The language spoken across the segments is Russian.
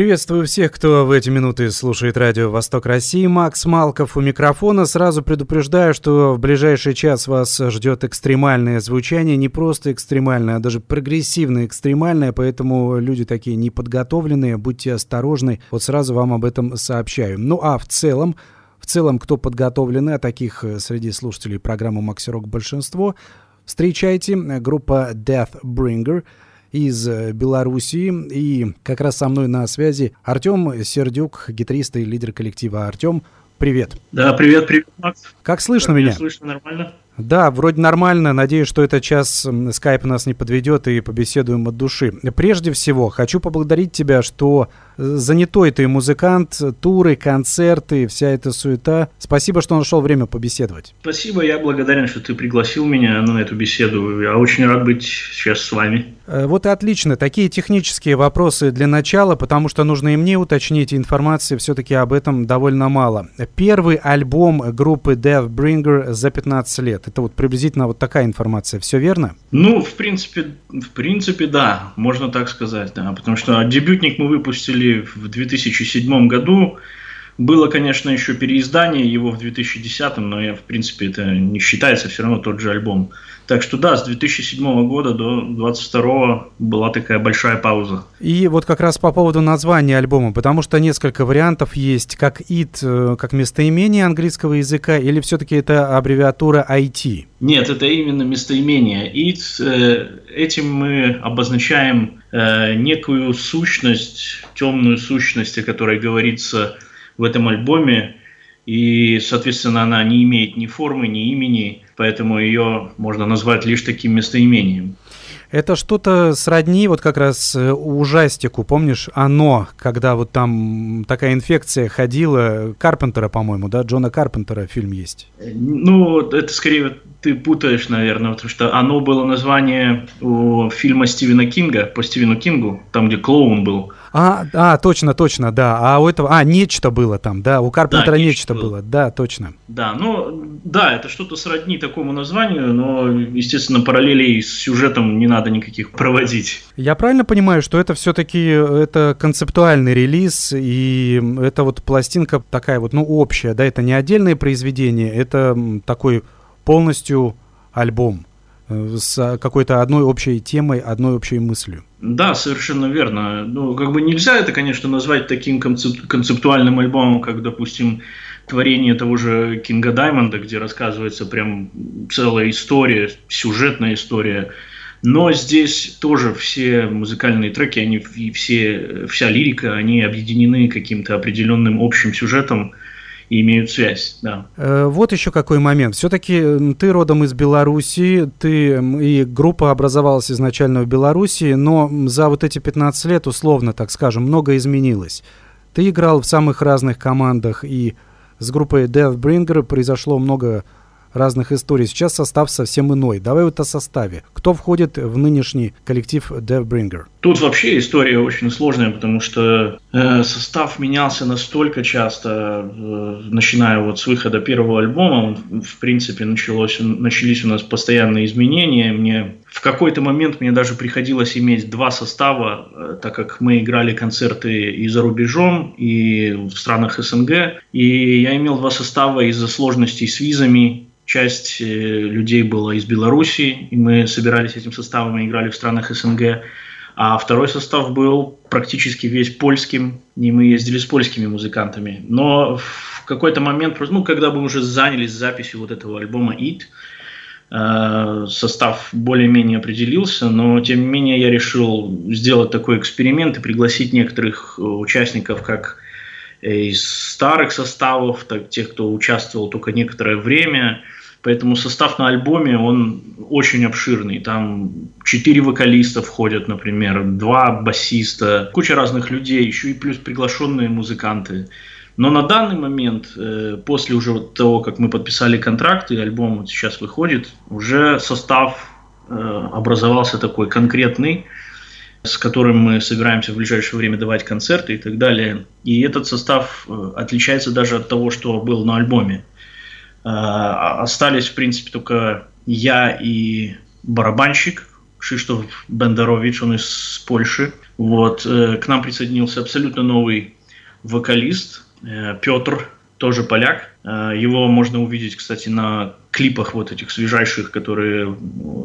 Приветствую всех, кто в эти минуты слушает радио «Восток России». Макс Малков у микрофона. Сразу предупреждаю, что в ближайший час вас ждет экстремальное звучание. Не просто экстремальное, а даже прогрессивно экстремальное, поэтому люди такие неподготовленные, будьте осторожны. Вот сразу вам об этом сообщаю. Ну а в целом, в целом, кто подготовлены, а таких э, среди слушателей программы «Макси Рок» большинство, встречайте группа Deathbringer – из э, Белоруссии. И как раз со мной на связи Артем Сердюк, гитарист и лидер коллектива. Артем, привет. Да, привет, привет, Макс. Как слышно как меня? Слышно нормально. Да, вроде нормально. Надеюсь, что этот час скайп нас не подведет и побеседуем от души. Прежде всего, хочу поблагодарить тебя, что э, занятой ты музыкант, туры, концерты, вся эта суета. Спасибо, что нашел время побеседовать. Спасибо, я благодарен, что ты пригласил меня на эту беседу. Я очень рад быть сейчас с вами. Э, вот и отлично. Такие технические вопросы для начала, потому что нужно и мне уточнить, информации все-таки об этом довольно мало. Первый альбом группы Deathbringer за 15 лет. Это вот приблизительно вот такая информация. Все верно? Ну, в принципе, в принципе, да, можно так сказать, да. Потому что дебютник мы выпустили в 2007 году. Было, конечно, еще переиздание его в 2010, но я, в принципе, это не считается все равно тот же альбом. Так что да, с 2007 года до 2022 была такая большая пауза. И вот как раз по поводу названия альбома, потому что несколько вариантов есть, как IT, э, как местоимение английского языка, или все-таки это аббревиатура IT? Нет, это именно местоимение. IT, э, этим мы обозначаем э, некую сущность, темную сущность, о которой говорится в этом альбоме, и, соответственно, она не имеет ни формы, ни имени, поэтому ее можно назвать лишь таким местоимением. Это что-то сродни вот как раз э, ужастику, помнишь, оно, когда вот там такая инфекция ходила, Карпентера, по-моему, да, Джона Карпентера фильм есть. Ну, это скорее ты путаешь, наверное, потому что оно было название у фильма Стивена Кинга, по Стивену Кингу, там, где клоун был. А, а, точно, точно, да. А у этого, а, нечто было там, да, у Карпентера да, нечто, нечто было, да, точно. Да, ну, да, это что-то сродни такому названию, но, естественно, параллелей с сюжетом не надо никаких проводить. Я правильно понимаю, что это все-таки это концептуальный релиз, и это вот пластинка такая вот, ну, общая, да, это не отдельное произведение, это такой полностью альбом э, с какой-то одной общей темой, одной общей мыслью. Да, совершенно верно. Ну, как бы нельзя это, конечно, назвать таким концеп- концептуальным альбомом, как, допустим, творение того же Кинга Даймонда, где рассказывается прям целая история, сюжетная история. Но здесь тоже все музыкальные треки, они и все, вся лирика, они объединены каким-то определенным общим сюжетом, и имеют связь, да. Э, вот еще какой момент. Все-таки ты родом из Беларуси, ты и группа образовалась изначально в Беларуси, но за вот эти 15 лет, условно так скажем, много изменилось. Ты играл в самых разных командах, и с группой Deathbringer произошло много разных историй. Сейчас состав совсем иной. Давай вот о составе. Кто входит в нынешний коллектив Deathbringer? Тут вообще история очень сложная, потому что э, состав менялся настолько часто, э, начиная вот с выхода первого альбома. В принципе, началось, начались у нас постоянные изменения. Мне в какой-то момент мне даже приходилось иметь два состава, э, так как мы играли концерты и за рубежом, и в странах СНГ. И я имел два состава из-за сложностей с визами часть э, людей была из Беларуси, и мы собирались этим составом и играли в странах СНГ. А второй состав был практически весь польским, и мы ездили с польскими музыкантами. Но в какой-то момент, ну, когда мы уже занялись записью вот этого альбома «It», э, состав более-менее определился, но тем не менее я решил сделать такой эксперимент и пригласить некоторых э, участников как из старых составов, так тех, кто участвовал только некоторое время – Поэтому состав на альбоме, он очень обширный. Там четыре вокалиста входят, например, два басиста, куча разных людей, еще и плюс приглашенные музыканты. Но на данный момент, э, после уже того, как мы подписали контракт, и альбом вот сейчас выходит, уже состав э, образовался такой конкретный, с которым мы собираемся в ближайшее время давать концерты и так далее. И этот состав э, отличается даже от того, что был на альбоме. Остались, в принципе, только я и барабанщик Кшиштоф Бендарович, он из Польши. Вот. К нам присоединился абсолютно новый вокалист Э, Петр, тоже поляк. Э, его можно увидеть, кстати, на клипах вот этих свежайших, которые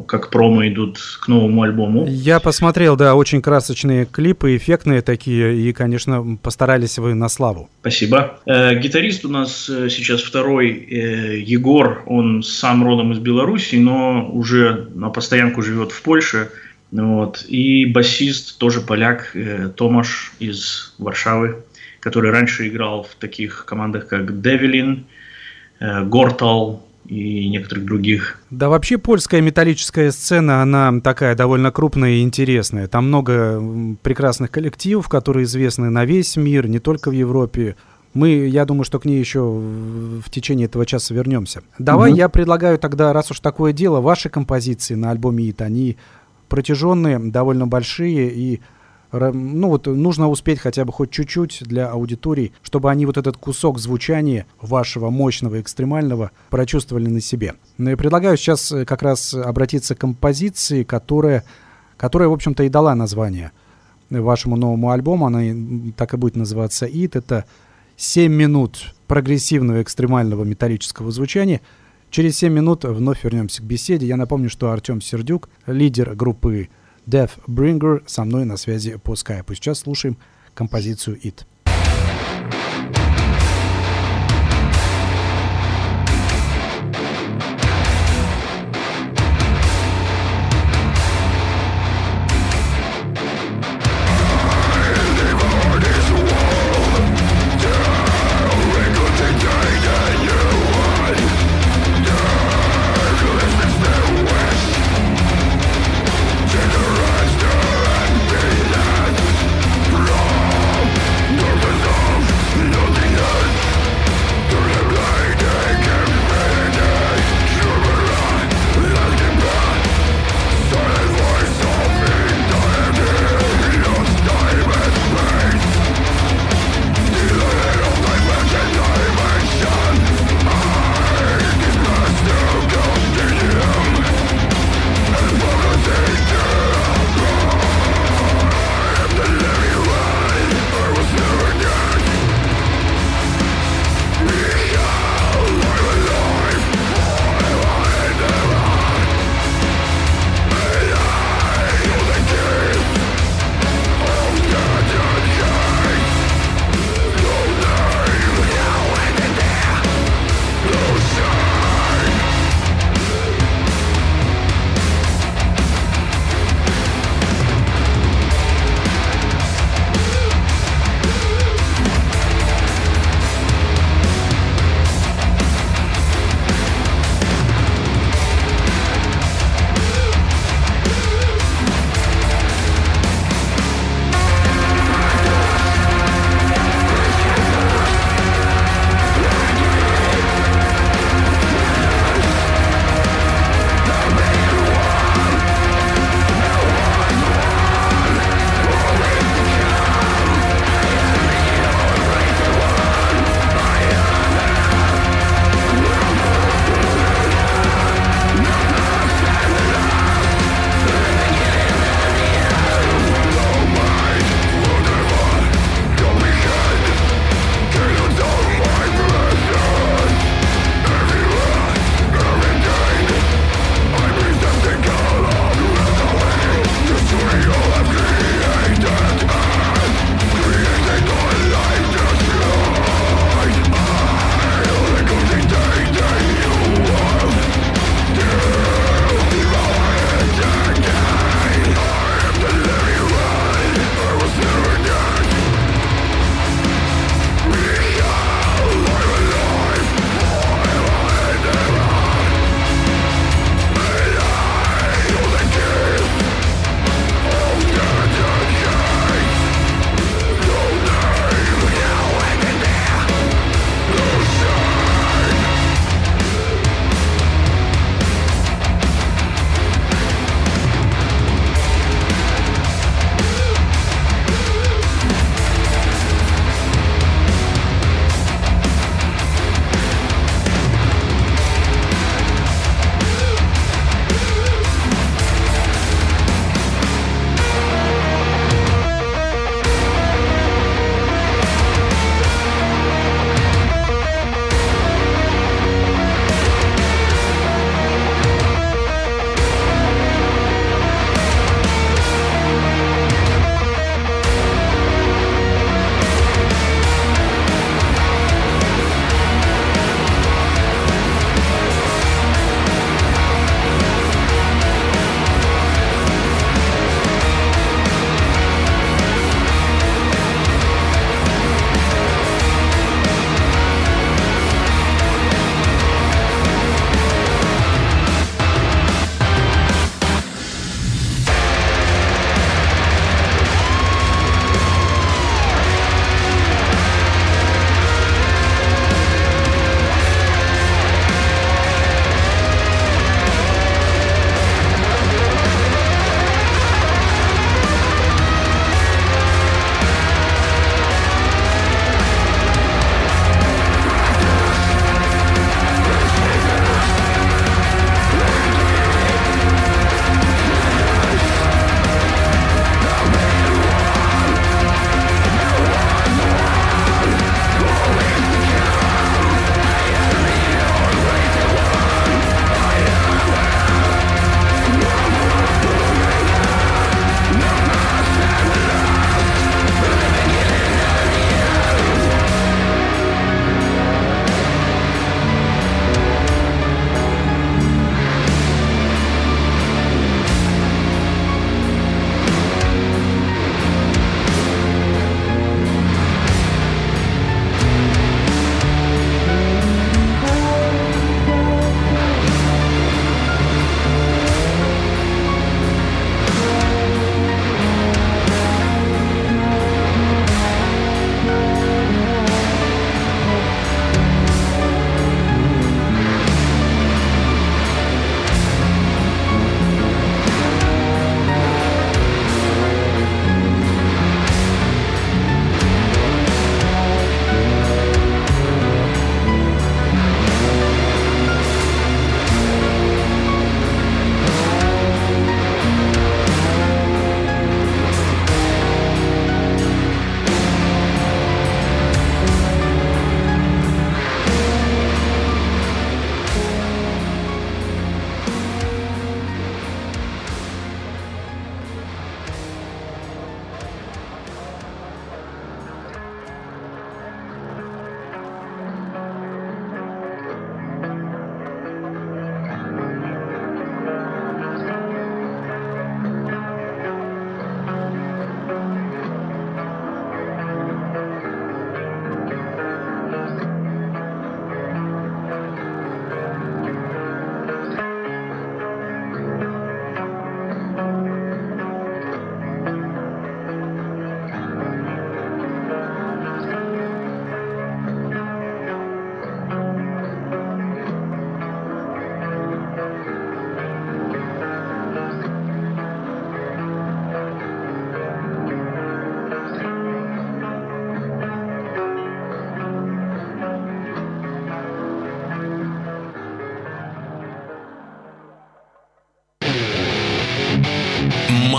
как промо идут к новому альбому. Я посмотрел, да, очень красочные клипы, эффектные такие, и, конечно, постарались вы на славу. Спасибо. Э, гитарист у нас э, сейчас второй, э, Егор, он сам родом из Беларуси, но уже на постоянку живет в Польше. Вот. И басист, тоже поляк, э, Томаш из Варшавы который раньше играл в таких командах, как Девилин, Гортал и некоторых других. Да вообще польская металлическая сцена, она такая довольно крупная и интересная. Там много прекрасных коллективов, которые известны на весь мир, не только в Европе. Мы, я думаю, что к ней еще в течение этого часа вернемся. Давай угу. я предлагаю тогда, раз уж такое дело, ваши композиции на альбоме «Ит», они протяженные, довольно большие и ну вот нужно успеть хотя бы хоть чуть-чуть для аудитории, чтобы они вот этот кусок звучания вашего мощного, экстремального прочувствовали на себе. Но я предлагаю сейчас э, как раз обратиться к композиции, которая, которая в общем-то, и дала название вашему новому альбому. Она так и будет называться «Ит». Это 7 минут прогрессивного экстремального металлического звучания. Через 7 минут вновь вернемся к беседе. Я напомню, что Артем Сердюк, лидер группы Death Bringer со мной на связи по скайпу. Сейчас слушаем композицию «It».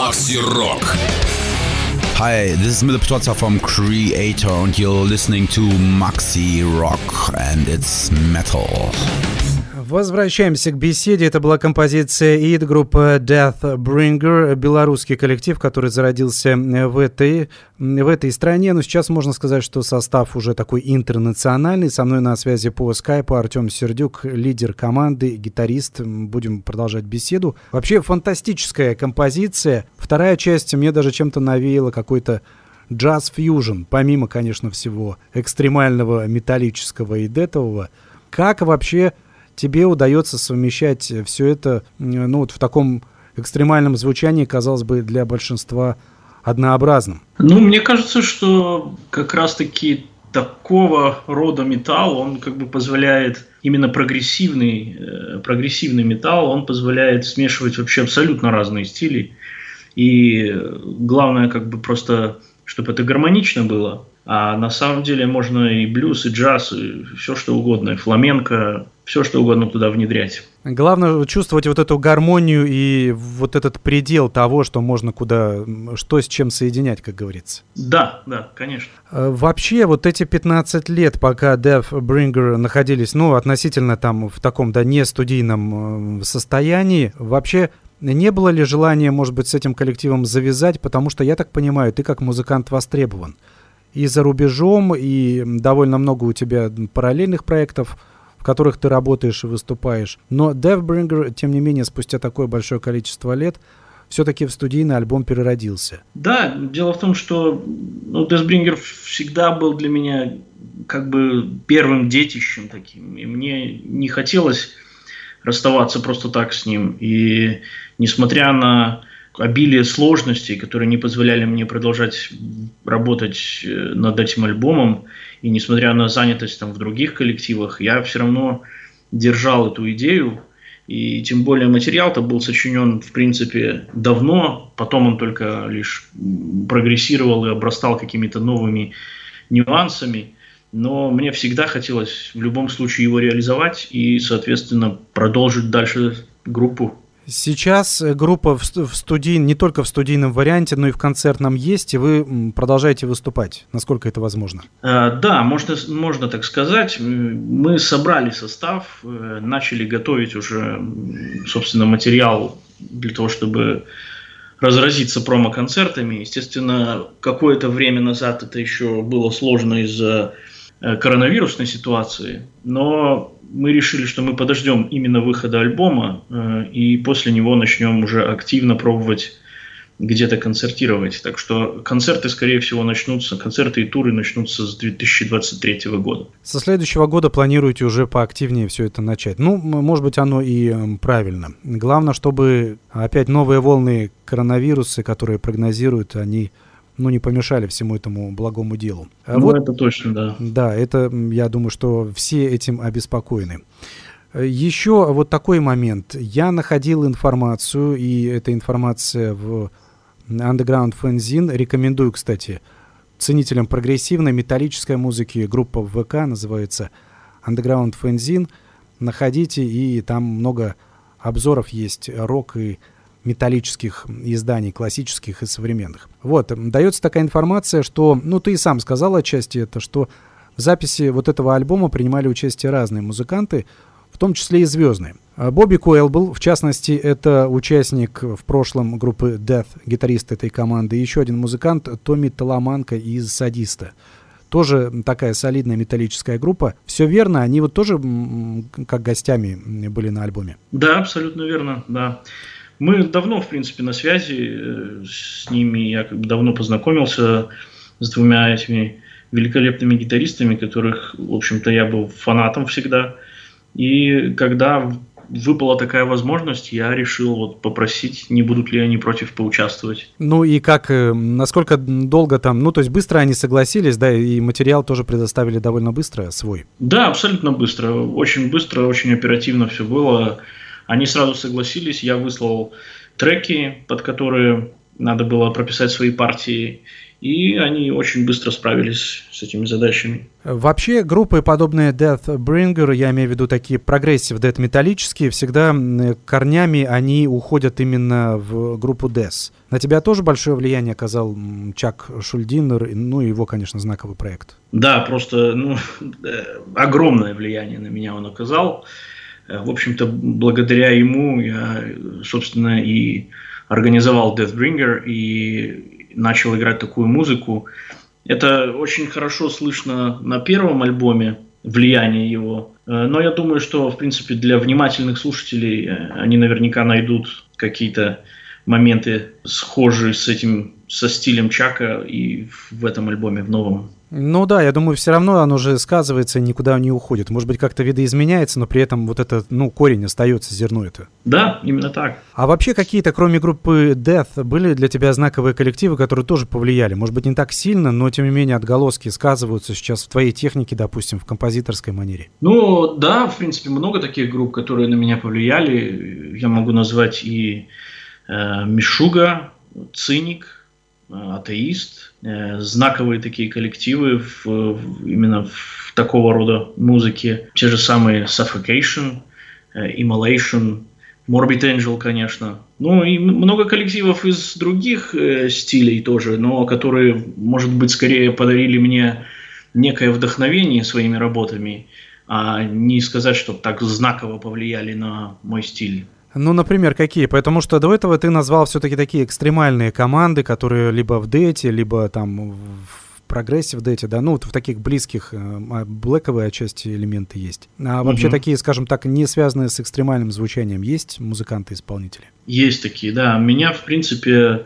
Макси Рок. Hi, this is Miller Pototza from Creator and you're listening to Maxi Rock and it's metal. Возвращаемся к беседе. Это была композиция «Ид» группы Deathbringer, белорусский коллектив, который зародился в этой, в этой стране. Но сейчас можно сказать, что состав уже такой интернациональный. Со мной на связи по скайпу Артем Сердюк, лидер команды, гитарист. Будем продолжать беседу. Вообще фантастическая композиция. Вторая часть мне даже чем-то навеяла какой-то джаз-фьюжн, помимо, конечно, всего экстремального металлического и детового. Как вообще тебе удается совмещать все это ну, вот в таком экстремальном звучании, казалось бы, для большинства однообразным? Ну, мне кажется, что как раз-таки такого рода металл, он как бы позволяет, именно прогрессивный, э, прогрессивный металл, он позволяет смешивать вообще абсолютно разные стили. И главное, как бы просто, чтобы это гармонично было. А на самом деле можно и блюз, и джаз, и все что угодно, и фламенко, все что угодно туда внедрять. Главное чувствовать вот эту гармонию и вот этот предел того, что можно куда, что с чем соединять, как говорится. Да, да, конечно. Э, вообще, вот эти 15 лет, пока Deathbringer находились, ну, относительно там в таком, да, не студийном э, состоянии, вообще не было ли желания, может быть, с этим коллективом завязать, потому что, я так понимаю, ты как музыкант востребован и за рубежом, и довольно много у тебя параллельных проектов, в которых ты работаешь и выступаешь. Но Deathbringer, тем не менее, спустя такое большое количество лет, все-таки в студийный альбом переродился. Да, дело в том, что ну, Deathbringer всегда был для меня как бы первым детищем таким, и мне не хотелось расставаться просто так с ним. И несмотря на обилие сложностей, которые не позволяли мне продолжать работать э, над этим альбомом. И несмотря на занятость там, в других коллективах, я все равно держал эту идею. И тем более материал-то был сочинен, в принципе, давно. Потом он только лишь прогрессировал и обрастал какими-то новыми нюансами. Но мне всегда хотелось в любом случае его реализовать и, соответственно, продолжить дальше группу Сейчас э, группа в, студий, не только в студийном варианте, но и в концертном есть, и вы продолжаете выступать, насколько это возможно? А, да, можно, можно так сказать. Мы собрали состав, э, начали готовить уже, собственно, материал для того, чтобы разразиться промо-концертами. Естественно, какое-то время назад это еще было сложно из-за Э, коронавирусной ситуации, но мы решили, что мы подождем именно выхода альбома э, и после него начнем уже активно пробовать где-то концертировать. Так что концерты, скорее всего, начнутся, концерты и туры начнутся с 2023 года. Со следующего года планируете уже поактивнее все это начать. Ну, может быть, оно и эм, правильно. Главное, чтобы опять новые волны коронавируса, которые прогнозируют, они ну, не помешали всему этому благому делу. А ну, вот, это точно, да. Да, это, я думаю, что все этим обеспокоены. Еще вот такой момент. Я находил информацию, и эта информация в Underground Fanzine. Рекомендую, кстати, ценителям прогрессивной металлической музыки. Группа в ВК называется Underground Fanzine. Находите, и там много обзоров есть рок и металлических изданий, классических и современных. Вот, дается такая информация, что, ну, ты и сам сказал отчасти это, что в записи вот этого альбома принимали участие разные музыканты, в том числе и звездные. А Бобби Коэл был, в частности, это участник в прошлом группы Death, гитарист этой команды, и еще один музыкант Томми Таламанко из Садиста. Тоже такая солидная металлическая группа. Все верно, они вот тоже как гостями были на альбоме. Да, абсолютно верно, да. Мы давно, в принципе, на связи э, с ними. Я как бы давно познакомился с двумя этими великолепными гитаристами, которых, в общем-то, я был фанатом всегда. И когда выпала такая возможность, я решил вот попросить, не будут ли они против поучаствовать. Ну и как, э, насколько долго там, ну то есть быстро они согласились, да, и материал тоже предоставили довольно быстро свой? Да, абсолютно быстро, очень быстро, очень оперативно все было. Они сразу согласились, я выслал треки, под которые надо было прописать свои партии, И они очень быстро справились с этими задачами. Вообще, группы, подобные Deathbringer, я имею в виду такие progressive death металлические, всегда корнями они уходят именно в группу Death. На тебя тоже большое влияние оказал Чак Шульдинер, ну и его, конечно, знаковый проект. Да, просто ну, э, огромное влияние на меня он оказал. В общем-то, благодаря ему я, собственно, и организовал Deathbringer и начал играть такую музыку. Это очень хорошо слышно на первом альбоме, влияние его. Э, но я думаю, что, в принципе, для внимательных слушателей э, они наверняка найдут какие-то моменты схожие с этим, со стилем Чака и в этом альбоме, в новом. Ну да, я думаю, все равно оно же сказывается и никуда не уходит. Может быть, как-то видоизменяется, но при этом вот этот, ну, корень остается, зерно это. Да, именно так. А вообще какие-то, кроме группы Death, были для тебя знаковые коллективы, которые тоже повлияли? Может быть, не так сильно, но тем не менее отголоски сказываются сейчас в твоей технике, допустим, в композиторской манере? Ну да, в принципе, много таких групп, которые на меня повлияли. Я могу назвать и э, Мишуга, Циник, Э, атеист, знаковые такие коллективы в, именно в такого рода музыке. Те же самые Suffocation, э, Immolation, Morbid Angel, конечно. Ну и много коллективов из других э, стилей тоже, но которые, может быть, скорее подарили мне некое вдохновение своими работами, а не сказать, что так знаково повлияли на мой стиль. Ну, например, какие? Потому что до этого ты назвал все-таки такие экстремальные команды, которые либо в дете, либо там в прогрессе в дете, да, ну, вот в таких близких э, а, блэковые отчасти элементы есть. А угу. вообще такие, скажем так, не связанные с экстремальным звучанием есть музыканты-исполнители? Есть такие, да. Меня, в принципе,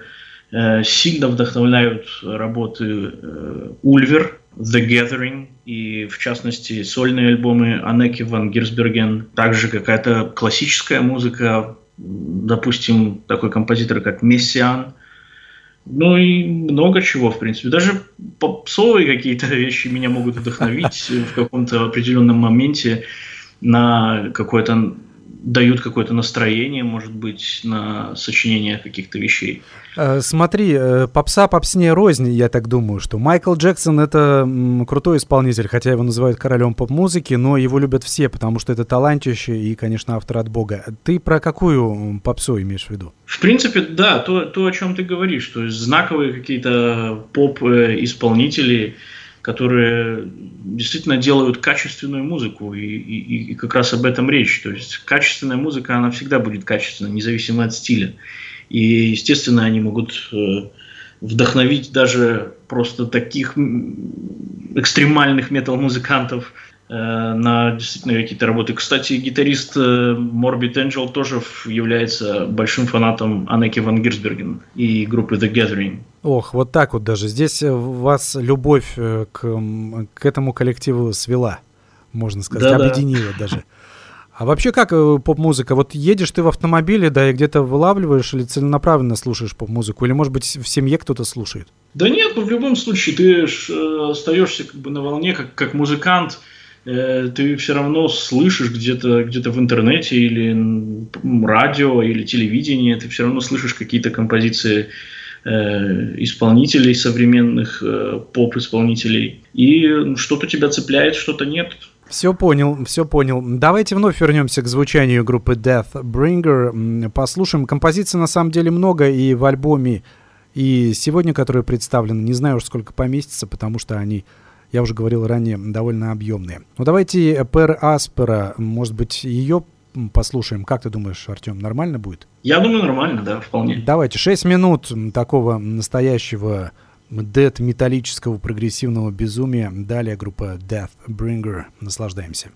э, сильно вдохновляют работы э, Ульвер, The Gathering и, в частности, сольные альбомы Анеки ван Гирсберген. Также какая-то классическая музыка, допустим, такой композитор, как Мессиан. Ну и много чего, в принципе. Даже попсовые какие-то вещи меня могут вдохновить в каком-то определенном моменте на какое-то дают какое-то настроение, может быть, на сочинение каких-то вещей. Э, смотри, э, попса попсне рознь, я так думаю, что Майкл Джексон это крутой исполнитель, хотя его называют королем поп-музыки, но его любят все, потому что это талантище и, конечно, автор от бога. Ты про какую попсу имеешь в виду? В принципе, да, то, то о чем ты говоришь, то есть знаковые какие-то поп-исполнители, которые действительно делают качественную музыку, и, и, и как раз об этом речь. То есть качественная музыка, она всегда будет качественной, независимо от стиля. И, естественно, они могут э, вдохновить даже просто таких экстремальных метал-музыкантов, Э, на действительно какие-то работы. Кстати, гитарист э, Morbid Angel тоже является большим фанатом Анеки Ван Гирсберген и группы The Gathering. Ох, вот так вот даже. Здесь э, вас любовь к, к этому коллективу свела, можно сказать, да -да. объединила даже. А вообще как поп-музыка? Вот едешь ты в автомобиле, да, и где-то вылавливаешь или целенаправленно слушаешь поп-музыку? Или, может быть, в семье кто-то слушает? Да нет, ну в любом случае ты остаешься как бы на волне, как, как музыкант – Э, ты все равно слышишь где-то где в интернете или радио или телевидение, ты все равно слышишь какие-то композиции э, исполнителей современных, э, поп-исполнителей. И что-то тебя цепляет, что-то нет. Все понял, все понял. Давайте вновь вернемся к звучанию группы Deathbringer. Послушаем. Композиций на самом деле много и в альбоме, и сегодня, которые представлены. Не знаю уж сколько поместится, потому что они я уже говорил ранее, довольно объемные. Ну давайте Пер Аспера, может быть, ее послушаем. Как ты думаешь, Артем, нормально будет? Я думаю, нормально, да, вполне. Давайте, 6 минут такого настоящего дед металлического прогрессивного безумия. Далее группа Deathbringer. Наслаждаемся.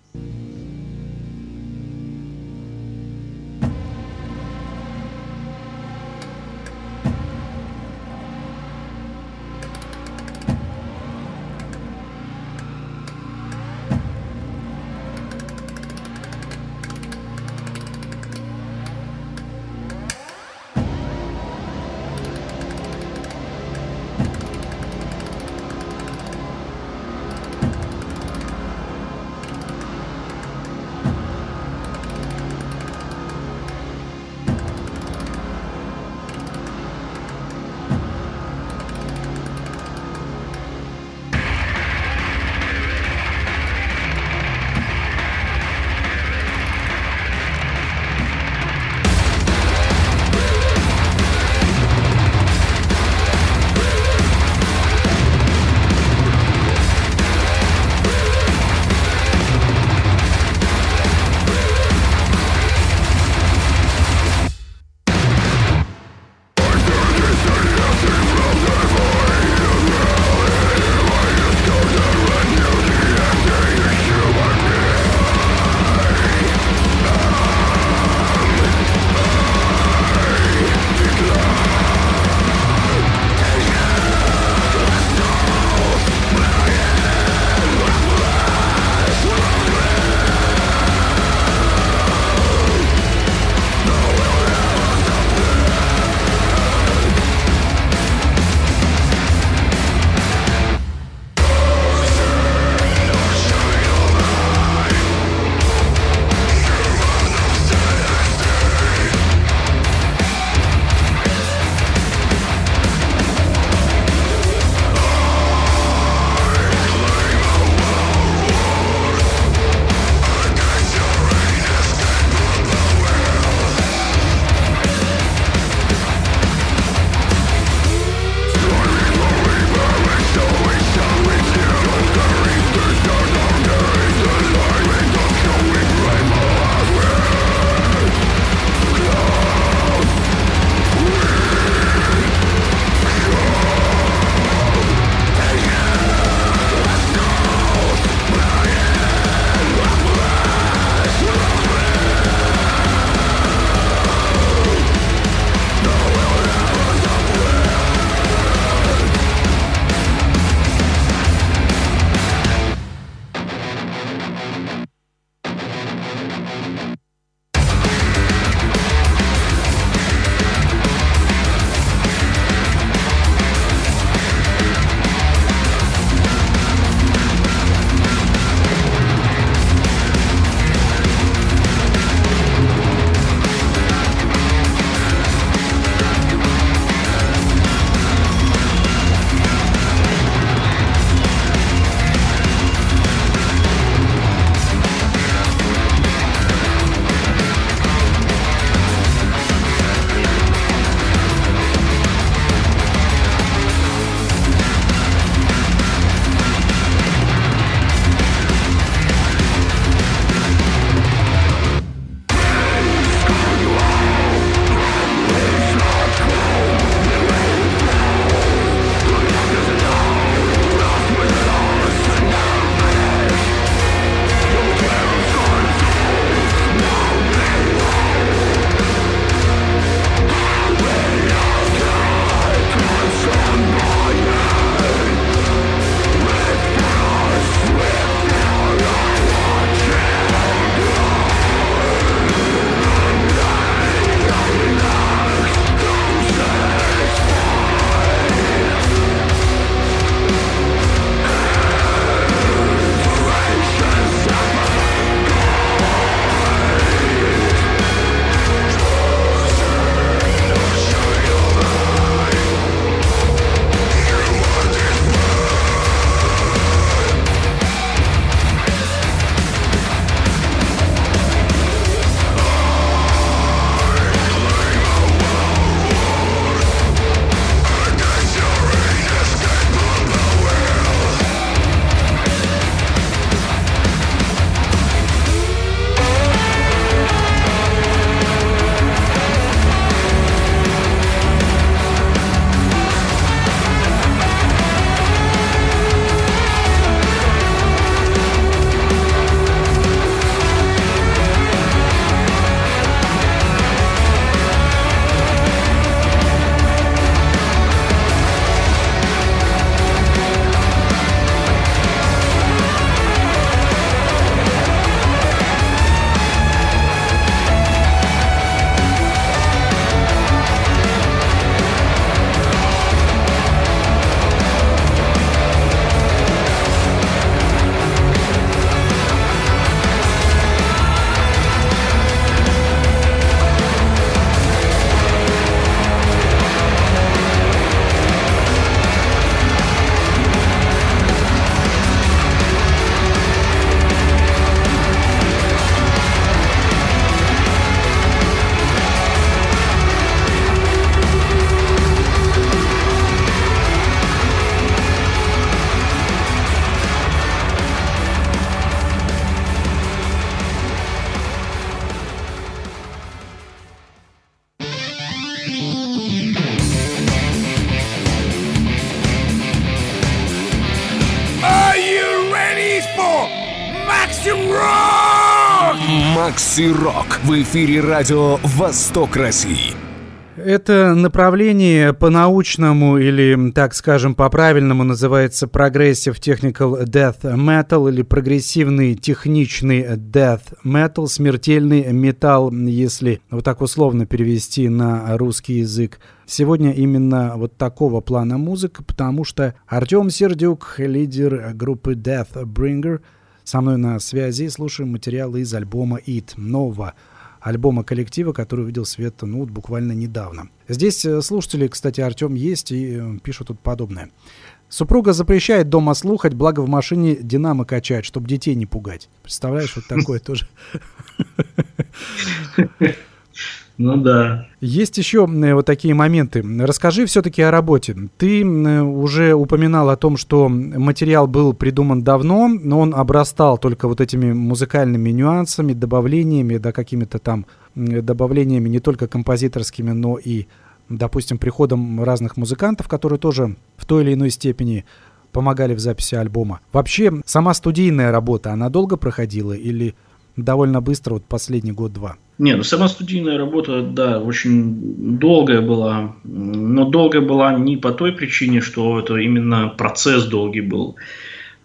Макси Рок в эфире радио «Восток России». Это направление по-научному или, так скажем, по-правильному называется Progressive Technical Death Metal или прогрессивный техничный Death Metal, смертельный металл, если вот так условно перевести на русский язык. Сегодня именно вот такого плана музыка, потому что Артем Сердюк, лидер группы Death Bringer, со мной на связи, слушаем материалы из альбома «It» нового альбома коллектива, который увидел свет ну, вот буквально недавно. Здесь э, слушатели, кстати, Артем есть и э, пишут тут подобное. Супруга запрещает дома слухать, благо в машине динамо качать, чтобы детей не пугать. Представляешь, вот такое тоже. Ну да. Есть еще вот такие моменты. Расскажи все-таки о работе. Ты уже упоминал о том, что материал был придуман давно, но он обрастал только вот этими музыкальными нюансами, добавлениями, да, какими-то там добавлениями не только композиторскими, но и, допустим, приходом разных музыкантов, которые тоже в той или иной степени помогали в записи альбома. Вообще, сама студийная работа, она долго проходила или довольно быстро, вот последний год-два? Не, ну сама студийная работа, да, очень долгая была, но долгая была не по той причине, что это именно процесс долгий был,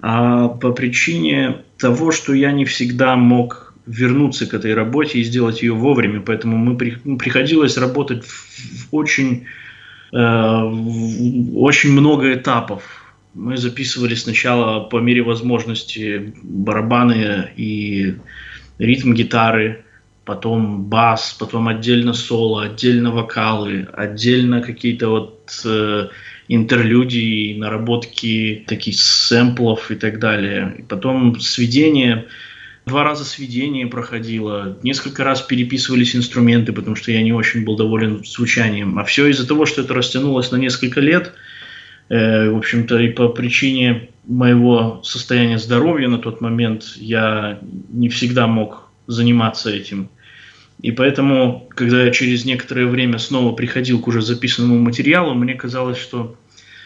а по причине того, что я не всегда мог вернуться к этой работе и сделать ее вовремя, поэтому мы при, приходилось работать в, в очень, э, в очень много этапов. Мы записывали сначала по мере возможности барабаны и ритм гитары, потом бас, потом отдельно соло, отдельно вокалы, отдельно какие-то вот э, интерлюдии, наработки таких сэмплов и так далее. Потом сведение, два раза сведение проходило, несколько раз переписывались инструменты, потому что я не очень был доволен звучанием. А все из-за того, что это растянулось на несколько лет, э, в общем-то, и по причине моего состояния здоровья на тот момент я не всегда мог заниматься этим. И поэтому, когда я через некоторое время снова приходил к уже записанному материалу, мне казалось, что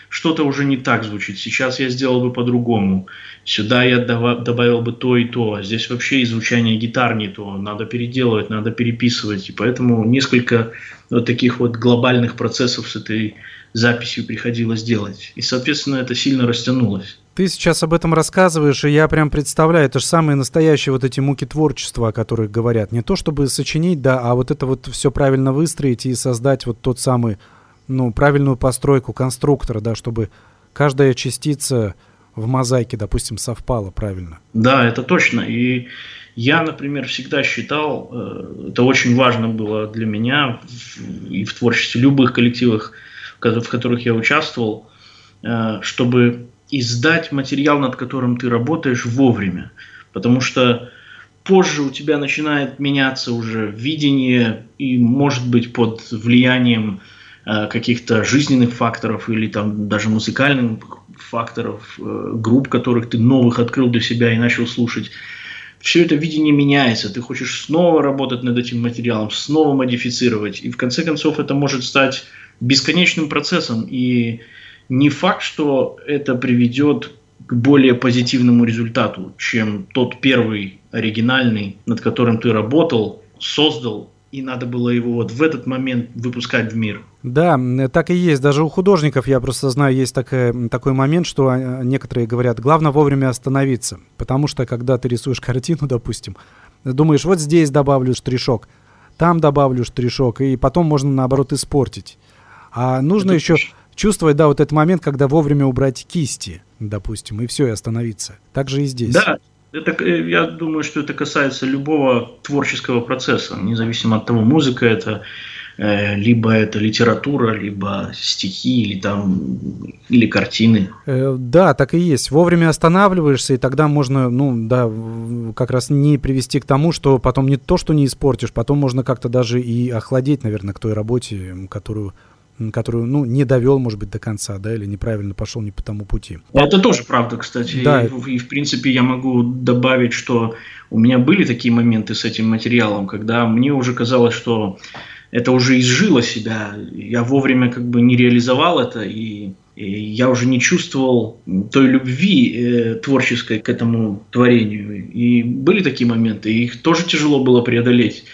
что-то уже не так звучит. Сейчас я сделал бы по-другому. Сюда я добавил бы то и то. Здесь вообще и звучание гитар не то. Надо переделывать, надо переписывать. И поэтому несколько вот таких вот глобальных процессов с этой записью приходилось делать. И, соответственно, это сильно растянулось. Ты сейчас об этом рассказываешь, и я прям представляю, это же самые настоящие вот эти муки творчества, о которых говорят. Не то чтобы сочинить, да, а вот это вот все правильно выстроить и создать вот тот самый, ну, правильную постройку конструктора, да, чтобы каждая частица в мозаике, допустим, совпала правильно. Да, это точно. И я, например, всегда считал, э, это очень важно было для меня и в творчестве любых коллективах, в которых я участвовал, э, чтобы издать материал, над которым ты работаешь вовремя. Потому что позже у тебя начинает меняться уже видение и, может быть, под влиянием э, каких-то жизненных факторов или там даже музыкальных факторов, э, групп, которых ты новых открыл для себя и начал слушать. Все это видение меняется, ты хочешь снова работать над этим материалом, снова модифицировать, и в конце концов это может стать бесконечным процессом, и не факт, что это приведет к более позитивному результату, чем тот первый оригинальный, над которым ты работал, создал, и надо было его вот в этот момент выпускать в мир. Да, так и есть. Даже у художников, я просто знаю, есть такая, такой момент, что а, некоторые говорят, главное вовремя остановиться. Потому что, когда ты рисуешь картину, допустим, думаешь, вот здесь добавлю штришок, там добавлю штришок, и потом можно, наоборот, испортить. А нужно Это еще... Точно чувствовать, да, вот этот момент, когда вовремя убрать кисти, допустим, и все, и остановиться. Так же и здесь. Да, это, э, я думаю, что это касается любого творческого процесса, независимо от того, музыка это, э, либо это литература, либо стихи, или там, или картины. Э, да, так и есть. Вовремя останавливаешься, и тогда можно, ну, да, как раз не привести к тому, что потом не то, что не испортишь, потом можно как-то даже и охладеть, наверное, к той работе, которую которую, ну, не довел, может быть, до конца, да, или неправильно пошел не по тому пути. Это тоже правда, кстати. Да. И, и, в принципе, я могу добавить, что у меня были такие моменты с этим материалом, когда мне уже казалось, что это уже изжило себя. Я вовремя как бы не реализовал это, и, и я уже не чувствовал той любви э, творческой к этому творению. И были такие моменты, и их тоже тяжело было преодолеть.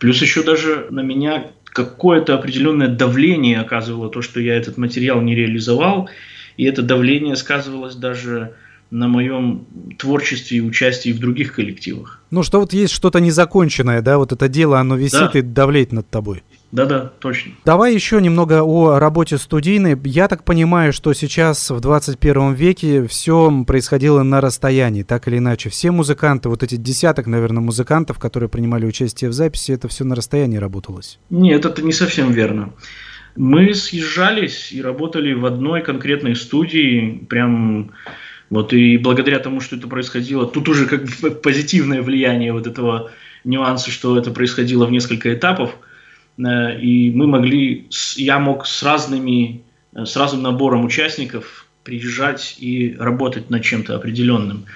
Плюс еще даже на меня какое-то определенное давление оказывало то, что я этот материал не реализовал, и это давление сказывалось даже на моем творчестве и участии в других коллективах. Ну, что вот есть что-то незаконченное, да, вот это дело, оно висит да. и давлеет над тобой. Да-да, точно. Давай еще немного о работе студийной. Я так понимаю, что сейчас в 21 веке все происходило на расстоянии, так или иначе. Все музыканты, вот эти десяток, наверное, музыкантов, которые принимали участие в записи, это все на расстоянии работалось? Нет, это не совсем верно. Мы съезжались и работали в одной конкретной студии, прям вот и благодаря тому, что это происходило, тут уже как бы позитивное влияние вот этого нюанса, что это происходило в несколько этапов, и мы могли, я мог с разными, э, с разным набором участников приезжать и работать над чем-то определенным.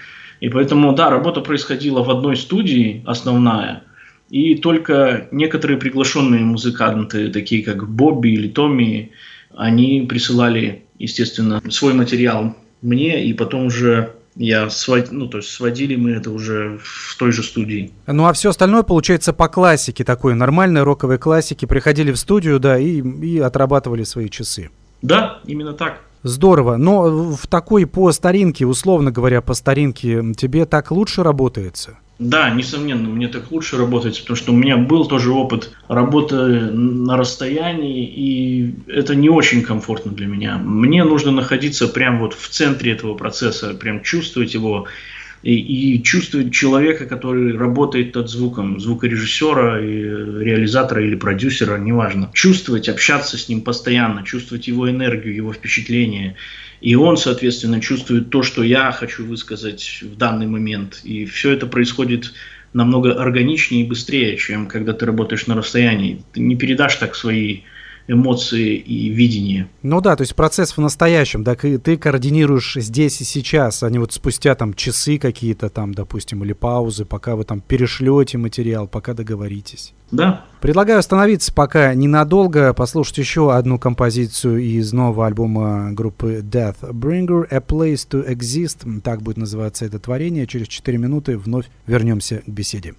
И поэтому, да, работа происходила в одной студии, основная, и только некоторые приглашенные музыканты, такие как Бобби или Томми, они присылали, естественно, свой материал мне, и потом уже я свод... ну, то есть сводили мы это уже в той же студии. Ну, а все остальное, получается, по классике такой, нормальной роковой классике. Приходили в студию, да, и, и отрабатывали свои часы. Да, именно так. Здорово. Но в такой по старинке, условно говоря, по старинке, тебе так лучше работается? Да, несомненно, мне так лучше работать, потому что у меня был тоже опыт работы на расстоянии, и это не очень комфортно для меня. Мне нужно находиться прямо вот в центре этого процесса, прям чувствовать его, и, и чувствовать человека, который работает над звуком, звукорежиссера, и реализатора или продюсера, неважно. Чувствовать, общаться с ним постоянно, чувствовать его энергию, его впечатления. И он, соответственно, чувствует то, что я хочу высказать в данный момент. И все это происходит намного органичнее и быстрее, чем когда ты работаешь на расстоянии. Ты не передашь так свои эмоции и видение. Ну да, то есть процесс в настоящем, да, ты координируешь здесь и сейчас, а не вот спустя там часы какие-то там, допустим, или паузы, пока вы там перешлете материал, пока договоритесь. Да. Предлагаю остановиться пока ненадолго, послушать еще одну композицию из нового альбома группы Death Bringer, A Place to Exist, так будет называться это творение. Через 4 минуты вновь вернемся к беседе.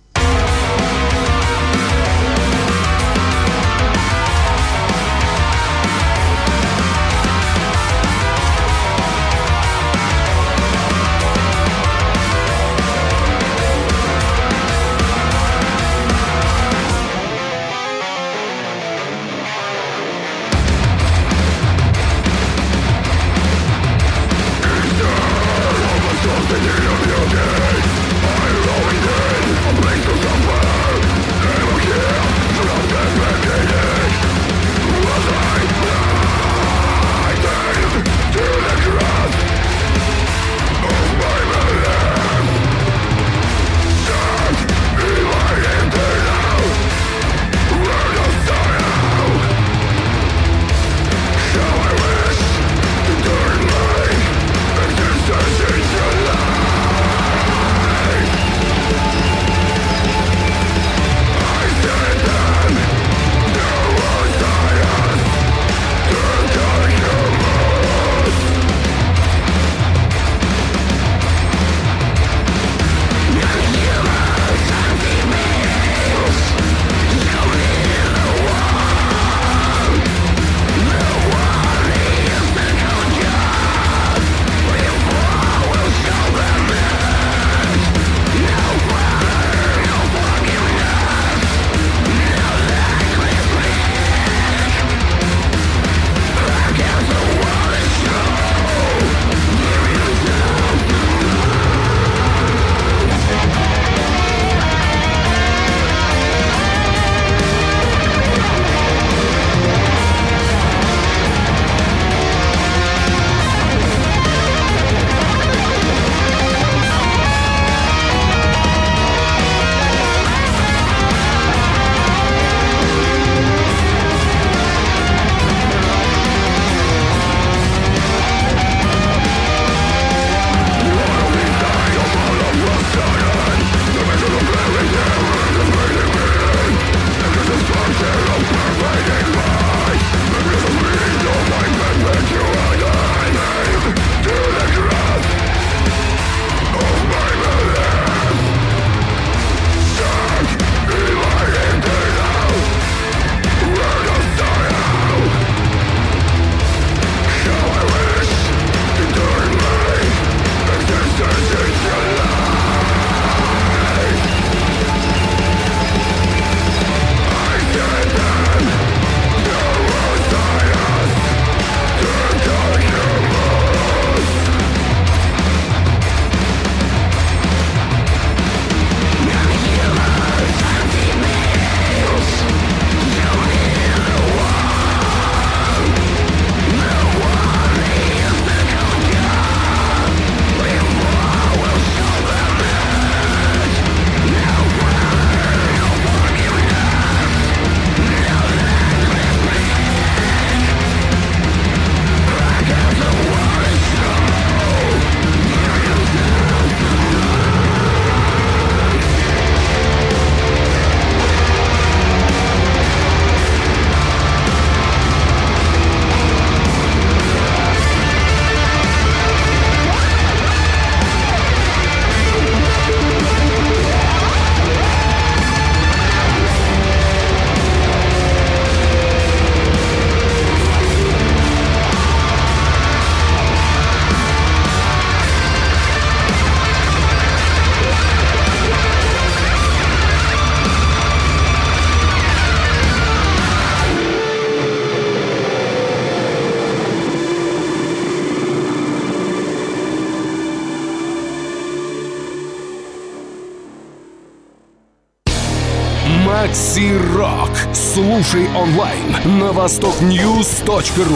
Слушай онлайн на востокньюз.ру.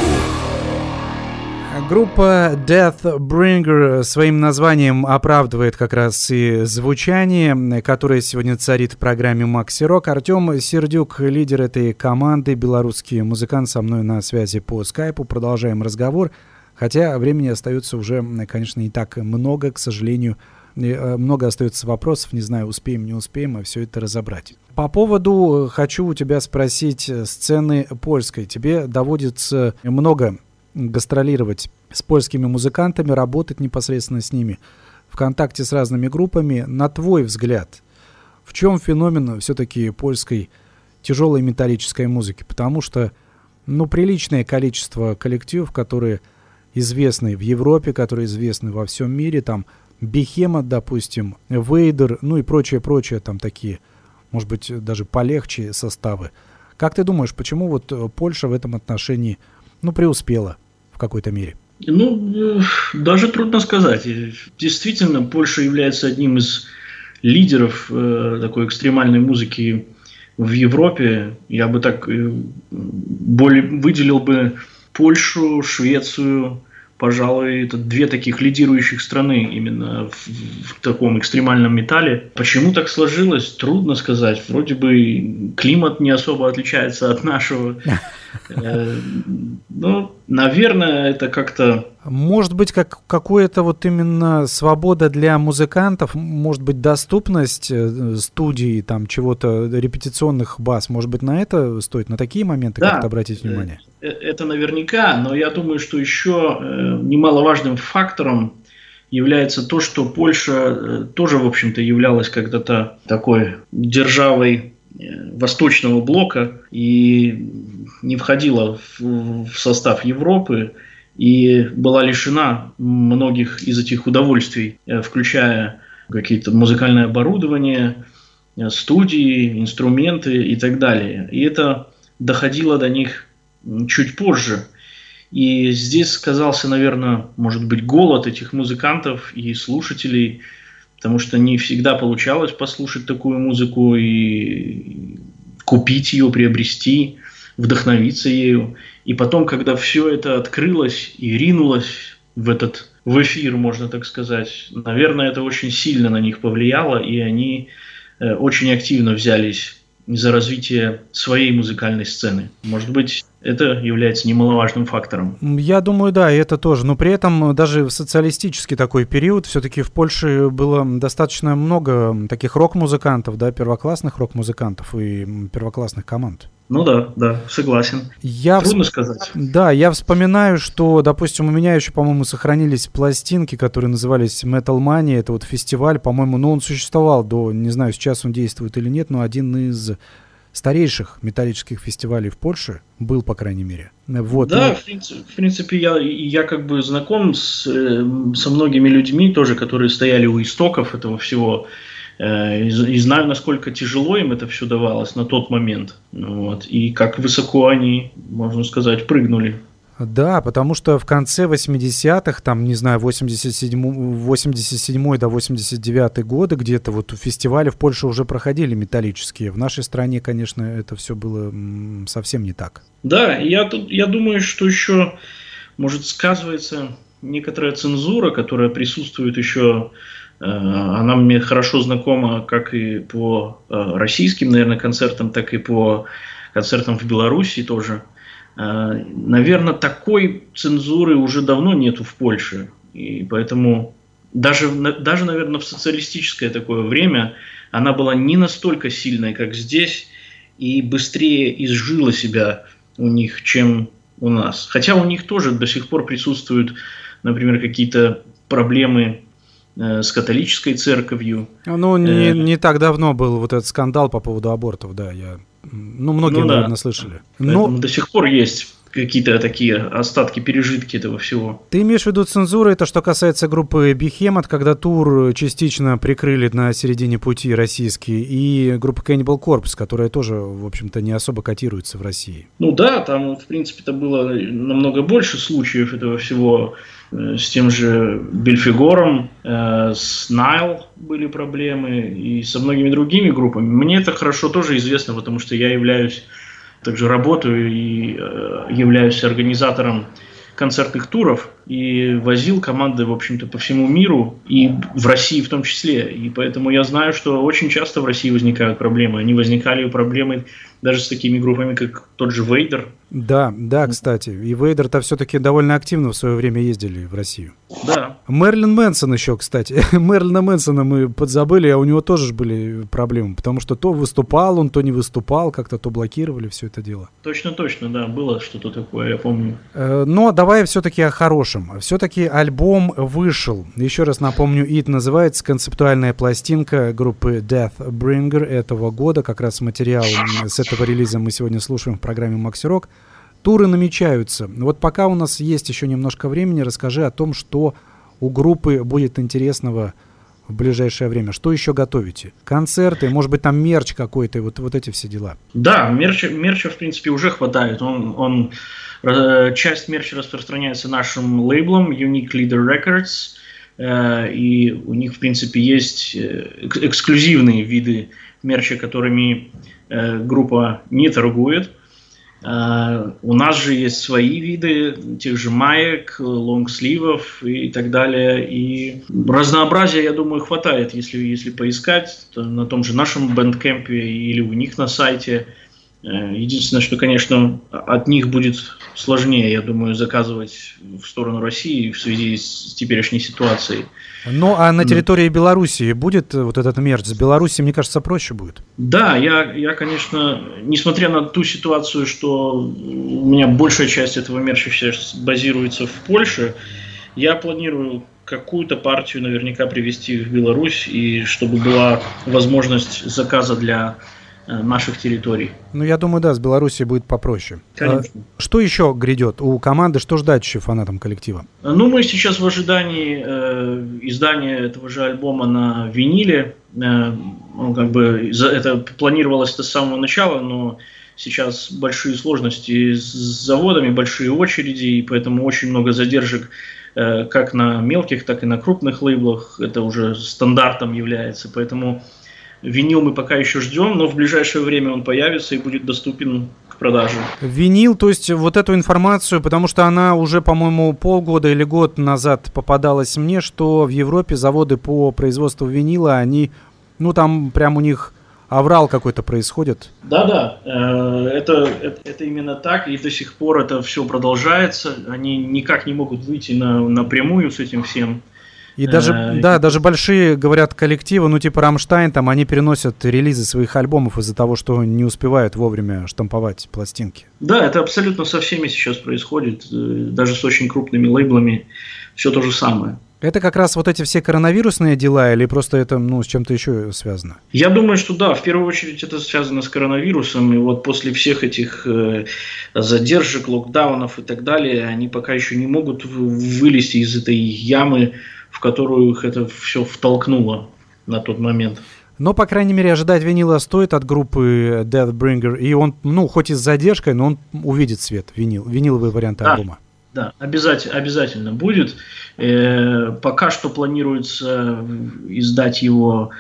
Группа Deathbringer своим названием оправдывает как раз и звучание, которое сегодня царит в программе Макси Рок. Артем Сердюк, лидер этой команды, белорусский музыкант, со мной на связи по скайпу. Продолжаем разговор. Хотя времени остается уже, конечно, не так много, к сожалению. Э, много остается вопросов, не знаю, успеем, не успеем, а все это разобрать. По поводу, хочу у тебя спросить, сцены польской. Тебе доводится много гастролировать с польскими музыкантами, работать непосредственно с ними, в контакте с разными группами. На твой взгляд, в чем феномен все-таки польской тяжелой металлической музыки? Потому что, ну, приличное количество коллективов, которые известны в Европе, которые известны во всем мире, там Бехемот, допустим, Вейдер, ну и прочее-прочее, там такие, может быть, даже полегче составы. Как ты думаешь, почему вот Польша в этом отношении, ну, преуспела? в какой-то мере? Ну, даже трудно сказать. Действительно, Польша является одним из лидеров э, такой экстремальной музыки в Европе. Я бы так э, более выделил бы Польшу, Швецию, пожалуй, это две таких лидирующих страны именно в, в таком экстремальном металле. Почему так сложилось, трудно сказать. Вроде бы климат не особо отличается от нашего. Э, ну, наверное, это как-то... Может быть, как какое-то вот именно свобода для музыкантов, может быть, доступность э, студии, там, чего-то, репетиционных баз, может быть, на это стоит, на такие моменты да, как-то обратить внимание? Э, это наверняка, но я думаю, что еще немаловажным фактором является то, что Польша тоже, в общем-то, являлась когда-то такой державой Восточного блока и не входила в, состав Европы и была лишена многих из этих удовольствий, э, включая какие-то музыкальное оборудование, э, студии, инструменты и так далее. И это доходило до них чуть позже. И здесь сказался, наверное, может быть, голод этих музыкантов и слушателей – потому что не всегда получалось послушать такую музыку и купить ее, приобрести, вдохновиться ею. И потом, когда все это открылось и ринулось в этот в эфир, можно так сказать, наверное, это очень сильно на них повлияло, и они э, очень активно взялись за развитие своей музыкальной сцены. Может быть, это является немаловажным фактором. Я думаю, да, и это тоже. Но при этом даже в социалистический такой период все-таки в Польше было достаточно много таких рок-музыкантов, да, первоклассных рок-музыкантов и первоклассных команд. Ну да, да, согласен. Я Трудно всп... сказать. Да, я вспоминаю, что, допустим, у меня еще, по-моему, сохранились пластинки, которые назывались Metal Mania. Это вот фестиваль, по-моему, ну он существовал до, не знаю, сейчас он действует или нет, но один из старейших металлических фестивалей в Польше был, по крайней мере. Вот. Да, в принципе, в принципе я, я как бы знаком с, э, со многими людьми тоже, которые стояли у истоков этого всего. Э, и, и знаю, насколько тяжело им это все давалось на тот момент. Вот, и как высоко они, можно сказать, прыгнули. Да, потому что в конце 80-х, там, не знаю, 87, 87 до 89 годы где-то вот фестивали в Польше уже проходили металлические. В нашей стране, конечно, это все было совсем не так. Да, я, я думаю, что еще, может, сказывается некоторая цензура, которая присутствует еще она мне хорошо знакома как и по э, российским, наверное, концертам, так и по концертам в Беларуси тоже. Э, наверное, такой цензуры уже давно нету в Польше. И поэтому даже, даже, наверное, в социалистическое такое время она была не настолько сильной, как здесь, и быстрее изжила себя у них, чем у нас. Хотя у них тоже до сих пор присутствуют, например, какие-то проблемы э, с католической церковью. Ну, не, э, не так давно был вот этот скандал по поводу абортов, да, я ну, многие, ну, да. наверное, слышали. Но... до сих пор есть какие-то такие остатки, пережитки этого всего. Ты имеешь в виду цензуру, это что касается группы Behemoth, когда тур частично прикрыли на середине пути российские, и группа Cannibal Corpse, которая тоже, в общем-то, не особо котируется в России. Ну да, там, в принципе-то было намного больше случаев этого всего. Э, с тем же Бельфигором, э, с Найл были проблемы и со многими другими группами. Мне это хорошо тоже известно, потому что я являюсь также работаю и э, являюсь организатором концертных туров и возил команды, в общем-то, по всему миру и в России в том числе. И поэтому я знаю, что очень часто в России возникают проблемы. Они возникали проблемы даже с такими группами, как тот же Вейдер. Да, да, кстати. И Вейдер-то все-таки довольно активно в свое время ездили в Россию. Да. Мерлин Мэнсон еще, кстати. Мерлина Мэнсона мы подзабыли, а у него тоже были проблемы, потому что то выступал он, то не выступал, как-то то блокировали все это дело. Точно, точно, да, было что-то такое, я помню. Э, но давай все-таки о хорошем. Все-таки альбом вышел. Еще раз напомню, «Ит» называется концептуальная пластинка группы Deathbringer этого года. Как раз материал с этого релиза мы сегодня слушаем в программе «Макси Рок». Туры намечаются. Вот пока у нас есть еще немножко времени, расскажи о том, что у группы будет интересного в ближайшее время? Что еще готовите? Концерты, может быть, там мерч какой-то, вот, вот эти все дела. Да, мерча, мерча, в принципе, уже хватает. Он, он, э, часть мерча распространяется нашим лейблом Unique Leader Records, э, и у них, в принципе, есть э, эксклюзивные виды мерча, которыми группа не торгует. Uh, у нас же есть свои виды тех же маек, лонгсливов и так далее. И разнообразия, я думаю, хватает, если, если поискать на том же нашем бэндкемпе или у них на сайте. Э, единственное, что, конечно, от них будет сложнее, я думаю, заказывать в сторону России в связи с теперешней ситуацией. Ну, а на территории Белоруссии будет вот этот мерч? С Беларуси, мне кажется, проще будет. Да, я, я, конечно, несмотря на ту ситуацию, что у меня большая часть этого мерча сейчас базируется в Польше, я планирую какую-то партию наверняка привезти в Беларусь, и чтобы была возможность заказа для наших территорий. Ну, я думаю, да, с Белоруссией будет попроще. Конечно. А, что еще грядет у команды? Что ждать еще фанатам коллектива? Ну, мы сейчас в ожидании э, издания этого же альбома на виниле. Э, ну, как бы это планировалось с самого начала, но сейчас большие сложности с заводами, большие очереди, и поэтому очень много задержек э, как на мелких, так и на крупных лейблах. Это уже стандартом является, поэтому Винил мы пока еще ждем, но в ближайшее время он появится и будет доступен к продаже. Винил, то есть вот эту информацию, потому что она уже, по-моему, полгода или год назад попадалась мне, что в Европе заводы по производству винила, они, ну там прям у них аврал какой-то происходит. Да-да, э, это, это, это именно так, и до сих пор это все продолжается. Они никак не могут выйти на, напрямую с этим всем. И даже, э, да, даже большие, говорят, коллективы, ну типа Рамштайн, там они переносят релизы своих альбомов из-за того, что не успевают вовремя штамповать пластинки. Да, это абсолютно со всеми сейчас происходит, э, даже с очень крупными лейблами все то же самое. Это как раз вот эти все коронавирусные дела или просто это ну, с чем-то еще связано? Я думаю, что да, в первую очередь это связано с коронавирусом. И вот после всех этих э, задержек, локдаунов и так далее, они пока еще не могут вылезти из этой ямы в которую их это все втолкнуло на тот момент. Но, по крайней мере, ожидать винила стоит от группы Deathbringer. И он, ну, хоть и с задержкой, но он увидит свет, винил, виниловый вариант да, альбома. Да, обязательно, обязательно будет. Э, пока что планируется издать его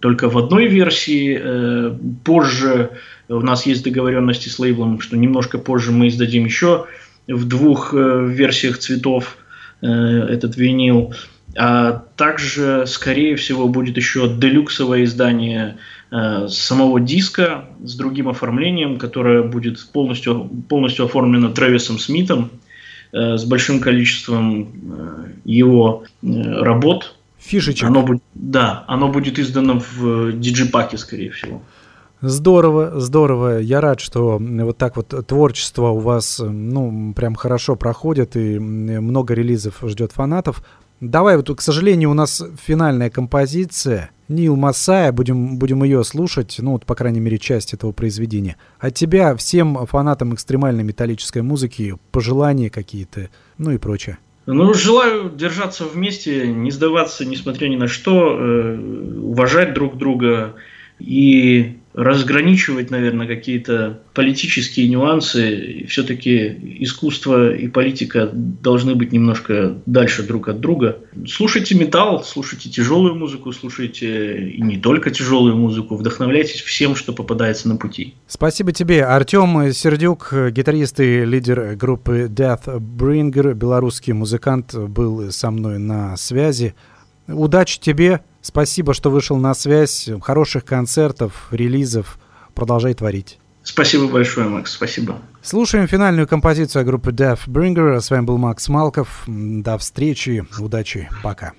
только в одной версии. Э, позже у нас есть договоренности с лейблом, что немножко позже мы издадим еще в двух э, версиях цветов э, этот винил. А также, скорее всего, будет еще делюксовое издание э, самого диска с другим оформлением, которое будет полностью, полностью оформлено Трэвисом Смитом э, с большим количеством э, его э, работ. Фишечек. Оно будет, да, оно будет издано в диджипаке, скорее всего. Здорово, здорово. Я рад, что вот так вот творчество у вас, ну, прям хорошо проходит и много релизов ждет фанатов. Давай, вот, к сожалению, у нас финальная композиция. Нил Масая, будем, будем ее слушать, ну, вот, по крайней мере, часть этого произведения. От тебя всем фанатам экстремальной металлической музыки пожелания какие-то, ну и прочее. Ну, желаю держаться вместе, не сдаваться, несмотря ни на что, э, уважать друг друга и разграничивать, наверное, какие-то политические нюансы. Все-таки искусство и политика должны быть немножко дальше друг от друга. Слушайте металл, слушайте тяжелую музыку, слушайте и не только тяжелую музыку, вдохновляйтесь всем, что попадается на пути. Спасибо тебе, Артем Сердюк, гитарист и лидер группы Deathbringer, белорусский музыкант, был со мной на связи. Удачи тебе, спасибо, что вышел на связь, хороших концертов, релизов, продолжай творить. Спасибо большое, Макс, спасибо. Слушаем финальную композицию группы Deathbringer. С вами был Макс Малков. До встречи, удачи, пока.